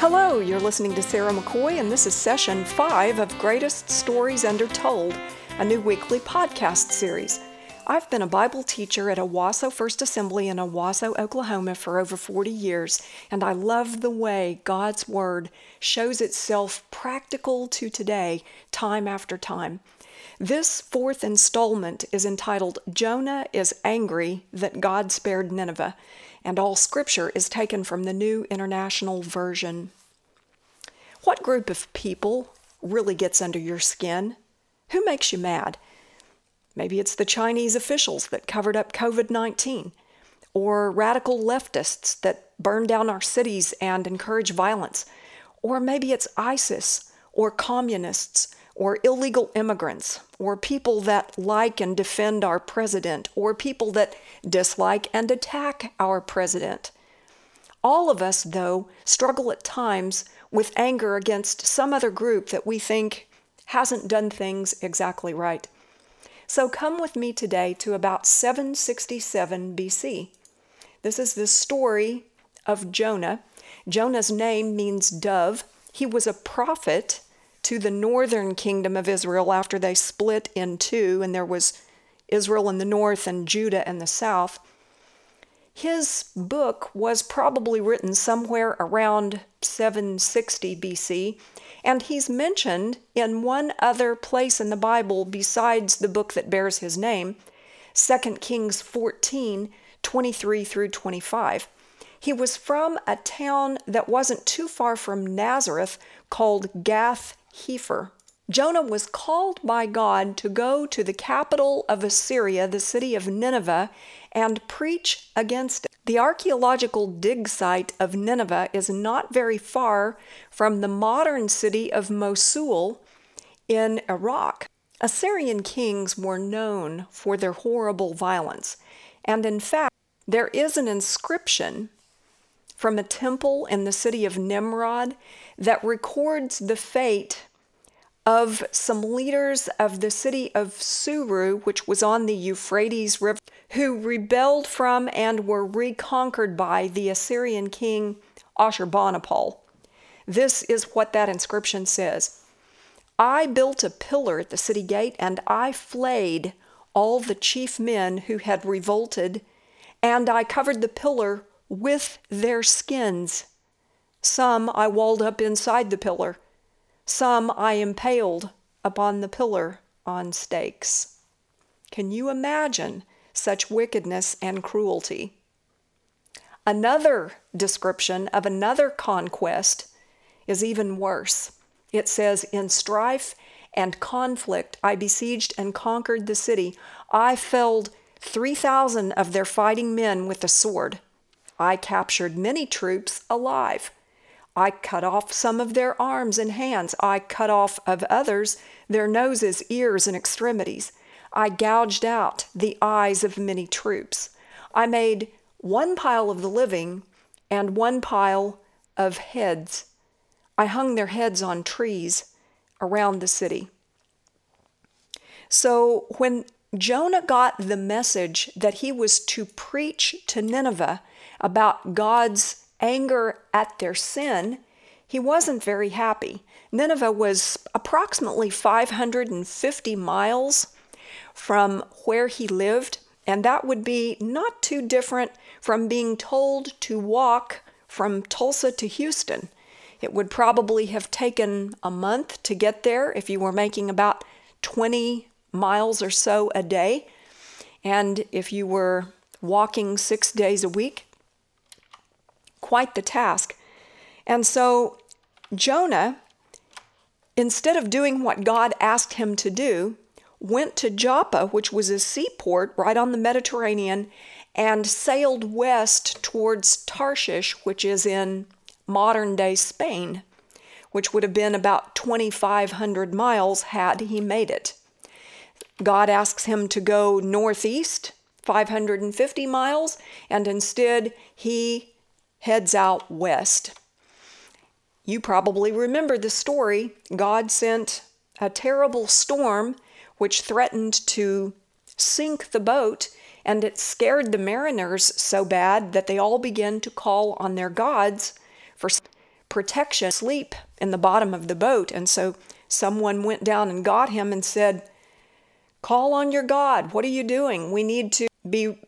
Hello, you're listening to Sarah McCoy, and this is session five of Greatest Stories Undertold, a new weekly podcast series. I've been a Bible teacher at Owasso First Assembly in Owasso, Oklahoma for over 40 years, and I love the way God's Word shows itself practical to today, time after time. This fourth installment is entitled Jonah is Angry That God Spared Nineveh and all scripture is taken from the New International Version. What group of people really gets under your skin? Who makes you mad? Maybe it's the Chinese officials that covered up COVID 19, or radical leftists that burn down our cities and encourage violence, or maybe it's ISIS or communists or illegal immigrants, or people that like and defend our president, or people that dislike and attack our president. All of us, though, struggle at times with anger against some other group that we think hasn't done things exactly right. So come with me today to about 767 BC. This is the story of Jonah. Jonah's name means dove. He was a prophet to the northern kingdom of Israel after they split in two, and there was Israel in the north and Judah in the south. His book was probably written somewhere around 760 BC, and he's mentioned in one other place in the Bible besides the book that bears his name, 2 Kings 14 23 through 25. He was from a town that wasn't too far from Nazareth called Gath Hepher. Jonah was called by God to go to the capital of Assyria, the city of Nineveh, and preach against it. The archaeological dig site of Nineveh is not very far from the modern city of Mosul in Iraq. Assyrian kings were known for their horrible violence, and in fact, there is an inscription from a temple in the city of Nimrod that records the fate of some leaders of the city of Suru, which was on the Euphrates River, who rebelled from and were reconquered by the Assyrian king Ashurbanipal. This is what that inscription says I built a pillar at the city gate, and I flayed all the chief men who had revolted, and I covered the pillar with their skins. Some I walled up inside the pillar some I impaled upon the pillar on stakes. Can you imagine such wickedness and cruelty? Another description of another conquest is even worse. It says, In strife and conflict I besieged and conquered the city. I felled 3,000 of their fighting men with the sword. I captured many troops alive. I cut off some of their arms and hands. I cut off of others their noses, ears, and extremities. I gouged out the eyes of many troops. I made one pile of the living and one pile of heads. I hung their heads on trees around the city. So when Jonah got the message that he was to preach to Nineveh about God's anger at their sin, he wasn't very happy. Nineveh was approximately 550 miles from where he lived, and that would be not too different from being told to walk from Tulsa to Houston. It would probably have taken a month to get there if you were making about 20 miles or so a day. And if you were walking six days a week, quite the task. And so Jonah, instead of doing what God asked him to do, went to Joppa, which was a seaport right on the Mediterranean, and sailed west towards Tarshish, which is in modern day Spain, which would have been about 2,500 miles had he made it. God asks him to go northeast, 550 miles, and instead he heads out west. You probably remember the story. God sent a terrible storm which threatened to sink the boat, and it scared the mariners so bad that they all began to call on their gods for protection, sleep in the bottom of the boat. And so someone went down and got him and said, Call on your God. What are you doing? We need to be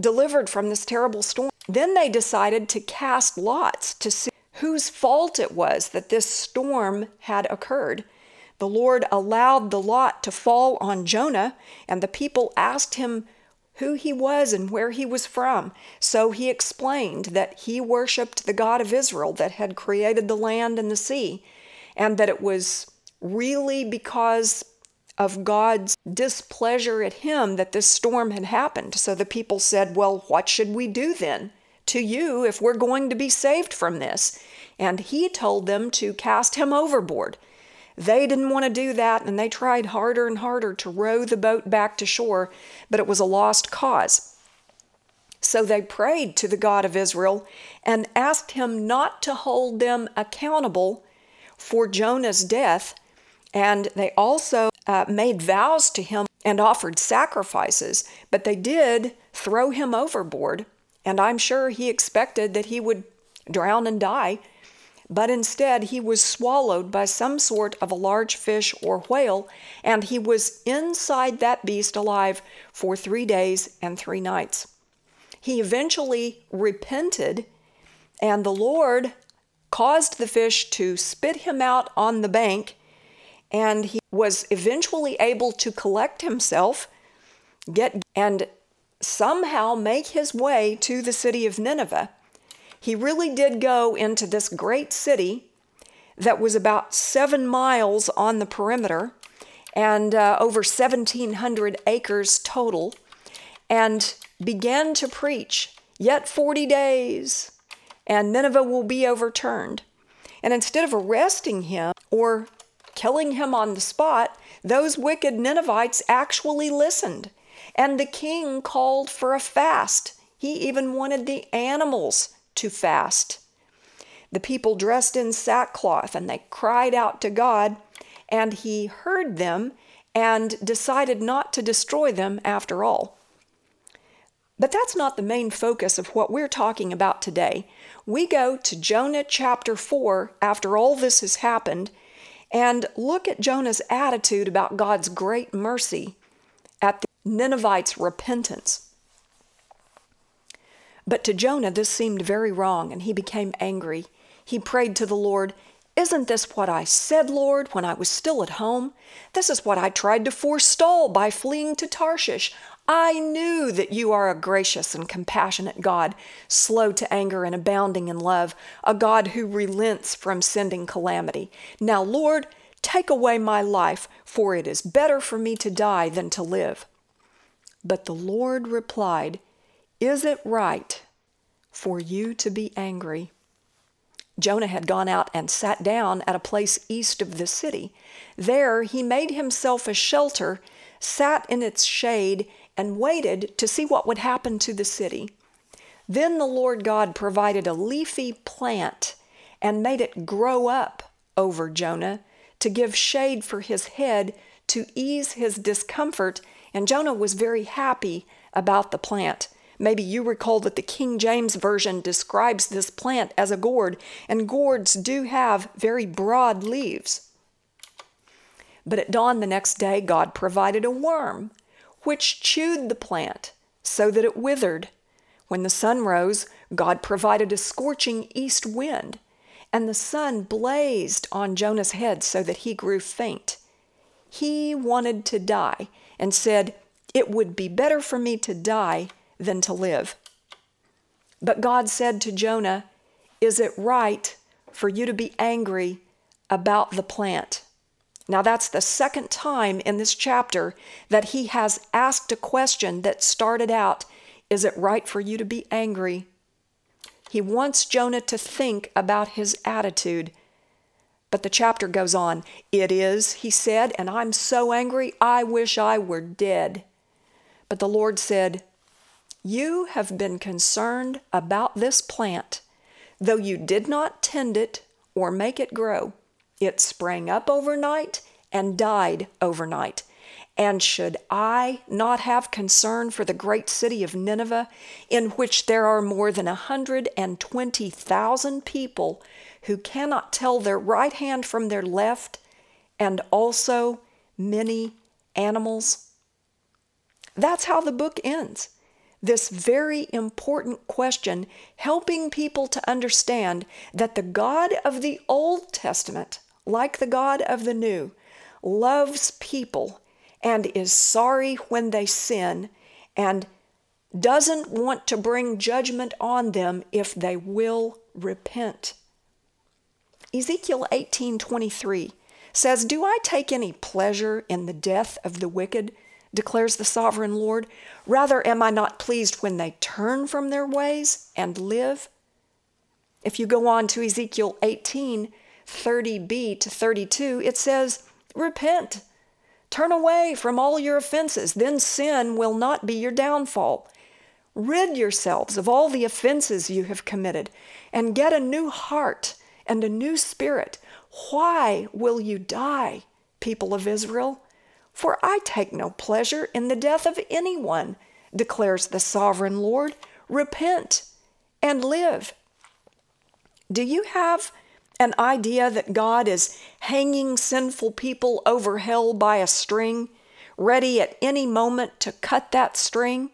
delivered from this terrible storm. Then they decided to cast lots to see whose fault it was that this storm had occurred. The Lord allowed the lot to fall on Jonah, and the people asked him who he was and where he was from. So he explained that he worshiped the God of Israel that had created the land and the sea, and that it was really because of God's displeasure at him that this storm had happened. So the people said, Well, what should we do then to you if we're going to be saved from this? And he told them to cast him overboard. They didn't want to do that, and they tried harder and harder to row the boat back to shore, but it was a lost cause. So they prayed to the God of Israel and asked him not to hold them accountable for Jonah's death. And they also uh, made vows to him and offered sacrifices, but they did throw him overboard. And I'm sure he expected that he would drown and die but instead he was swallowed by some sort of a large fish or whale, and he was inside that beast alive for three days and three nights. He eventually repented, and the Lord caused the fish to spit him out on the bank, and he was eventually able to collect himself, get and somehow make his way to the city of Nineveh. He really did go into this great city that was about seven miles on the perimeter and uh, over 1,700 acres total, and began to preach, Yet 40 days, and Nineveh will be overturned. And instead of arresting him or killing him on the spot, those wicked Ninevites actually listened. And the king called for a fast. He even wanted the animals to fast. The people dressed in sackcloth and they cried out to God, and he heard them and decided not to destroy them after all. But that's not the main focus of what we're talking about today. We go to Jonah chapter 4 after all this has happened and look at Jonah's attitude about God's great mercy at the Ninevites' repentance. But to Jonah, this seemed very wrong, and he became angry. He prayed to the Lord, Isn't this what I said, Lord, when I was still at home? This is what I tried to forestall by fleeing to Tarshish. I knew that you are a gracious and compassionate God, slow to anger and abounding in love, a God who relents from sending calamity. Now, Lord, take away my life, for it is better for me to die than to live. But the Lord replied, is it right for you to be angry? Jonah had gone out and sat down at a place east of the city. There he made himself a shelter, sat in its shade, and waited to see what would happen to the city. Then the Lord God provided a leafy plant and made it grow up over Jonah to give shade for his head to ease his discomfort, and Jonah was very happy about the plant. Maybe you recall that the King James Version describes this plant as a gourd, and gourds do have very broad leaves. But at dawn the next day, God provided a worm, which chewed the plant so that it withered. When the sun rose, God provided a scorching east wind, and the sun blazed on Jonah's head so that he grew faint. He wanted to die and said, It would be better for me to die than to live. But God said to Jonah, Is it right for you to be angry about the plant? Now, that's the second time in this chapter that he has asked a question that started out Is it right for you to be angry? He wants Jonah to think about his attitude. But the chapter goes on. It is, he said, and I'm so angry, I wish I were dead. But the Lord said, you have been concerned about this plant, though you did not tend it or make it grow. It sprang up overnight and died overnight. And should I not have concern for the great city of Nineveh, in which there are more than a 120,000 people who cannot tell their right hand from their left, and also many animals? That's how the book ends. This very important question, helping people to understand that the God of the Old Testament, like the God of the New, loves people and is sorry when they sin and doesn't want to bring judgment on them if they will repent. Ezekiel 18:23 says, "Do I take any pleasure in the death of the wicked?" declares the sovereign Lord. Rather am I not pleased when they turn from their ways and live? If you go on to Ezekiel 18, 30b to 32, it says, Repent, turn away from all your offenses, then sin will not be your downfall. Rid yourselves of all the offenses you have committed, and get a new heart and a new spirit. Why will you die, people of Israel? For I take no pleasure in the death of anyone, declares the sovereign Lord. Repent and live. Do you have an idea that God is hanging sinful people over hell by a string, ready at any moment to cut that string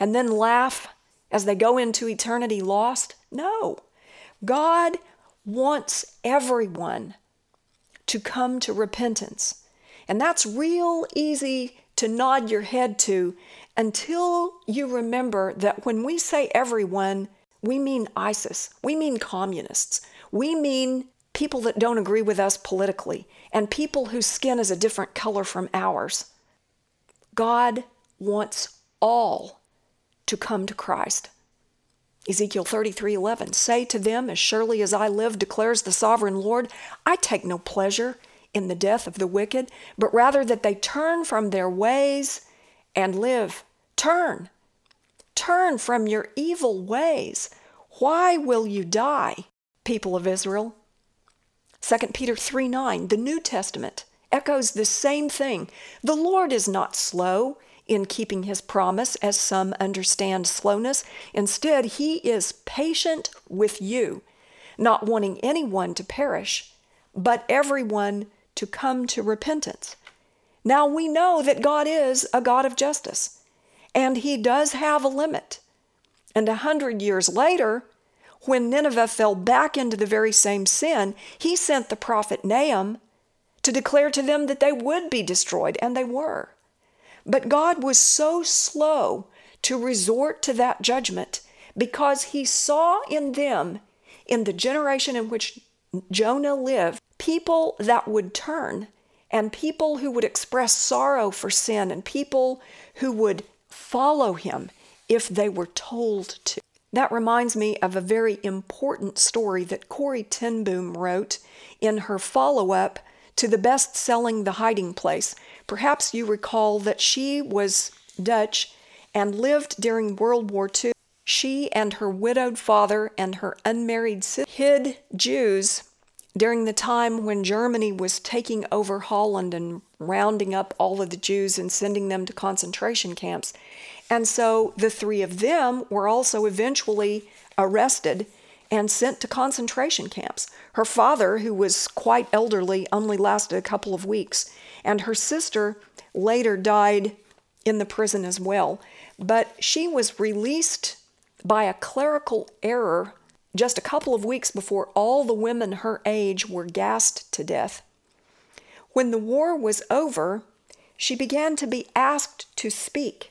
and then laugh as they go into eternity lost? No. God wants everyone to come to repentance. And that's real easy to nod your head to until you remember that when we say everyone, we mean ISIS, we mean communists, we mean people that don't agree with us politically, and people whose skin is a different color from ours. God wants all to come to Christ. Ezekiel 33:11 Say to them as surely as I live declares the sovereign Lord I take no pleasure in the death of the wicked, but rather that they turn from their ways and live. Turn. Turn from your evil ways. Why will you die, people of Israel? 2 Peter 3:9 the New Testament, echoes the same thing. The Lord is not slow in keeping his promise, as some understand slowness. Instead, he is patient with you, not wanting anyone to perish, but everyone to come to repentance. Now we know that God is a God of justice, and He does have a limit. And a hundred years later, when Nineveh fell back into the very same sin, He sent the prophet Nahum to declare to them that they would be destroyed, and they were. But God was so slow to resort to that judgment because He saw in them, in the generation in which Jonah lived, people that would turn and people who would express sorrow for sin and people who would follow him if they were told to. That reminds me of a very important story that Corrie ten Boom wrote in her follow up to the best selling The Hiding Place. Perhaps you recall that she was Dutch and lived during World War II. She and her widowed father and her unmarried sister hid Jews during the time when Germany was taking over Holland and rounding up all of the Jews and sending them to concentration camps. And so the three of them were also eventually arrested and sent to concentration camps. Her father, who was quite elderly, only lasted a couple of weeks, and her sister later died in the prison as well. But she was released by a clerical error just a couple of weeks before all the women her age were gassed to death. When the war was over, she began to be asked to speak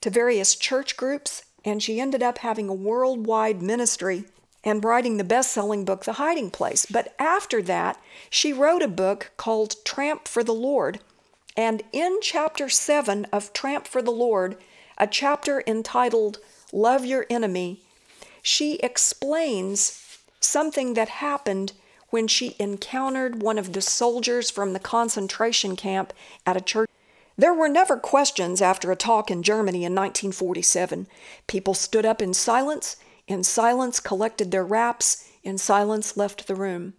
to various church groups, and she ended up having a worldwide ministry and writing the best selling book, The Hiding Place. But after that, she wrote a book called Tramp for the Lord. And in chapter 7 of Tramp for the Lord, a chapter entitled Love Your Enemy, she explains something that happened when she encountered one of the soldiers from the concentration camp at a church. There were never questions after a talk in Germany in 1947. People stood up in silence, in silence collected their wraps, in silence left the room.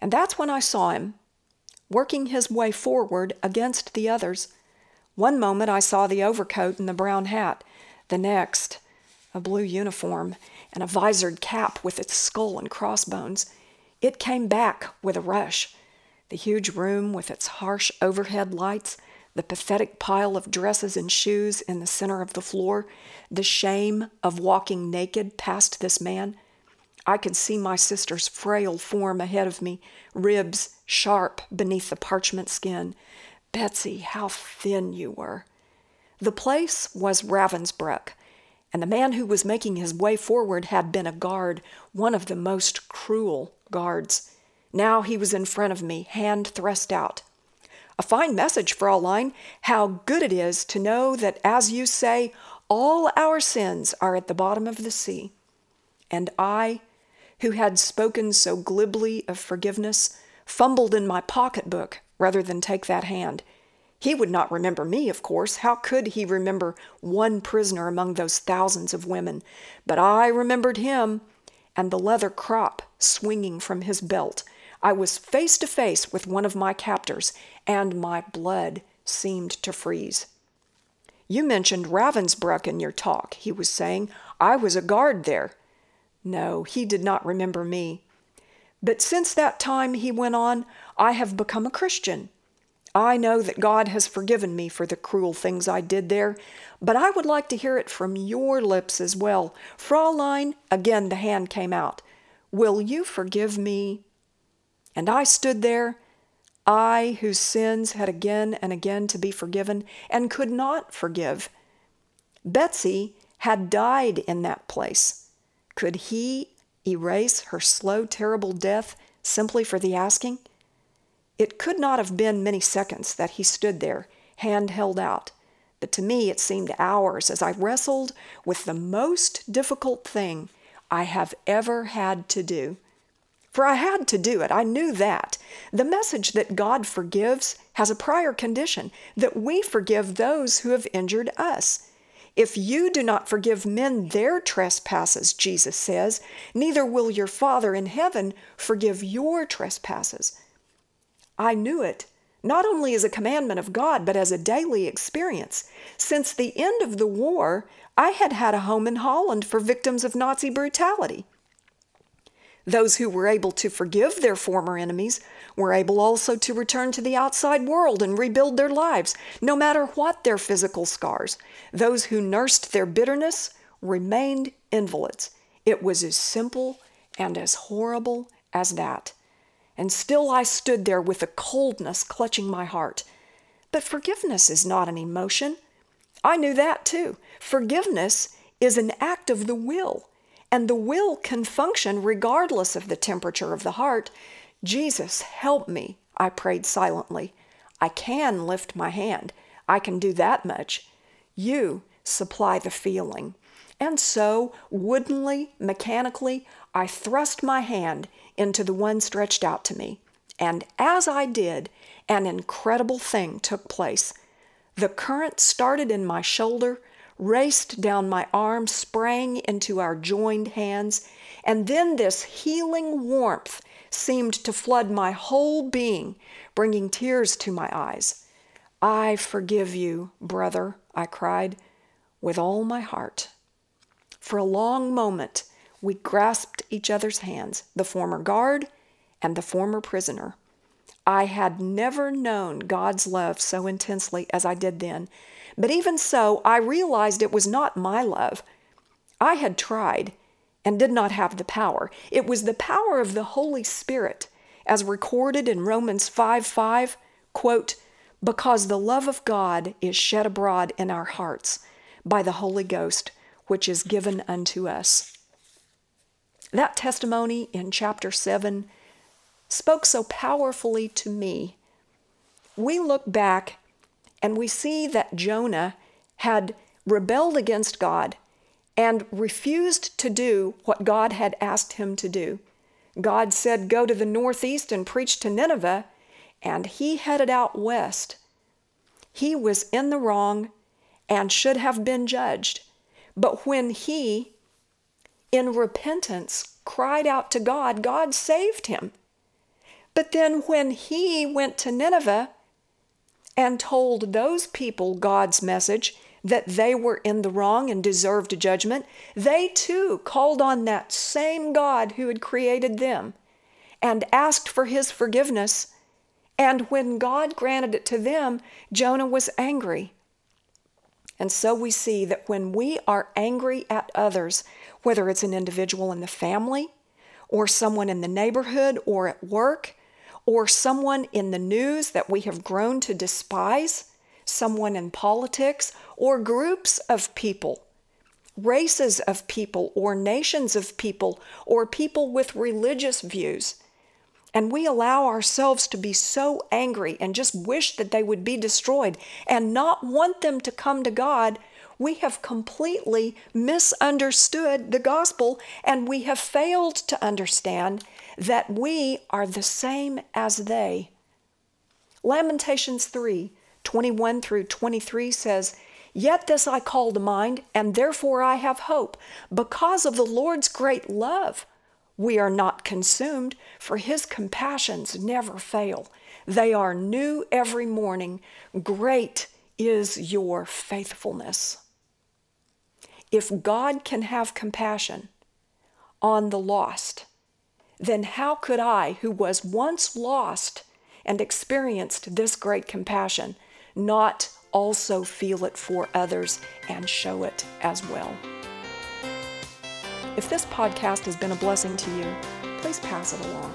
And that's when I saw him, working his way forward against the others. One moment I saw the overcoat and the brown hat, the next, a blue uniform and a visored cap with its skull and crossbones. It came back with a rush. The huge room with its harsh overhead lights, the pathetic pile of dresses and shoes in the center of the floor, the shame of walking naked past this man. I could see my sister's frail form ahead of me, ribs sharp beneath the parchment skin. Betsy, how thin you were. The place was Ravensbrück, and the man who was making his way forward had been a guard, one of the most cruel guards. Now he was in front of me, hand thrust out. A fine message, Fraulein. How good it is to know that, as you say, all our sins are at the bottom of the sea. And I, who had spoken so glibly of forgiveness, fumbled in my pocketbook rather than take that hand. He would not remember me, of course. How could he remember one prisoner among those thousands of women? But I remembered him, and the leather crop swinging from his belt. I was face to face with one of my captors, and my blood seemed to freeze. You mentioned Ravensbrück in your talk, he was saying. I was a guard there. No, he did not remember me. But since that time, he went on, I have become a Christian. I know that God has forgiven me for the cruel things I did there, but I would like to hear it from your lips as well. Fraulein, again the hand came out. Will you forgive me? And I stood there, I whose sins had again and again to be forgiven and could not forgive. Betsy had died in that place. Could he erase her slow, terrible death simply for the asking? It could not have been many seconds that he stood there, hand held out, but to me it seemed hours as I wrestled with the most difficult thing I have ever had to do. For I had to do it, I knew that. The message that God forgives has a prior condition that we forgive those who have injured us. If you do not forgive men their trespasses, Jesus says, neither will your Father in heaven forgive your trespasses. I knew it, not only as a commandment of God, but as a daily experience. Since the end of the war, I had had a home in Holland for victims of Nazi brutality. Those who were able to forgive their former enemies were able also to return to the outside world and rebuild their lives, no matter what their physical scars. Those who nursed their bitterness remained invalids. It was as simple and as horrible as that. And still I stood there with a coldness clutching my heart. But forgiveness is not an emotion. I knew that too. Forgiveness is an act of the will and the will can function regardless of the temperature of the heart. Jesus, help me, I prayed silently. I can lift my hand. I can do that much. You supply the feeling. And so, woodenly, mechanically, I thrust my hand into the one stretched out to me. And as I did, an incredible thing took place. The current started in my shoulder, raced down my arm, sprang into our joined hands, and then this healing warmth seemed to flood my whole being, bringing tears to my eyes. I forgive you, brother, I cried, with all my heart. For a long moment, we grasped each other's hands, the former guard and the former prisoner. I had never known God's love so intensely as I did then, but even so, I realized it was not my love. I had tried and did not have the power. It was the power of the Holy Spirit, as recorded in Romans 5 5, quote, because the love of God is shed abroad in our hearts by the Holy Ghost, which is given unto us. That testimony in chapter 7 spoke so powerfully to me. We look back and we see that Jonah had rebelled against God and refused to do what God had asked him to do. God said, Go to the northeast and preach to Nineveh, and he headed out west. He was in the wrong and should have been judged. But when he, in repentance, cried out to God, God saved him. But then when he went to Nineveh and told those people God's message, that they were in the wrong and deserved judgment, they too called on that same God who had created them and asked for his forgiveness. And when God granted it to them, Jonah was angry. And so we see that when we are angry at others, whether it's an individual in the family, or someone in the neighborhood, or at work, or someone in the news that we have grown to despise, someone in politics, or groups of people, races of people, or nations of people, or people with religious views. And we allow ourselves to be so angry and just wish that they would be destroyed and not want them to come to God. We have completely misunderstood the gospel and we have failed to understand that we are the same as they. Lamentations 3 21 through 23 says, Yet this I call to mind, and therefore I have hope, because of the Lord's great love. We are not consumed, for his compassions never fail. They are new every morning. Great is your faithfulness. If God can have compassion on the lost, then how could I, who was once lost and experienced this great compassion, not also feel it for others and show it as well. If this podcast has been a blessing to you, please pass it along.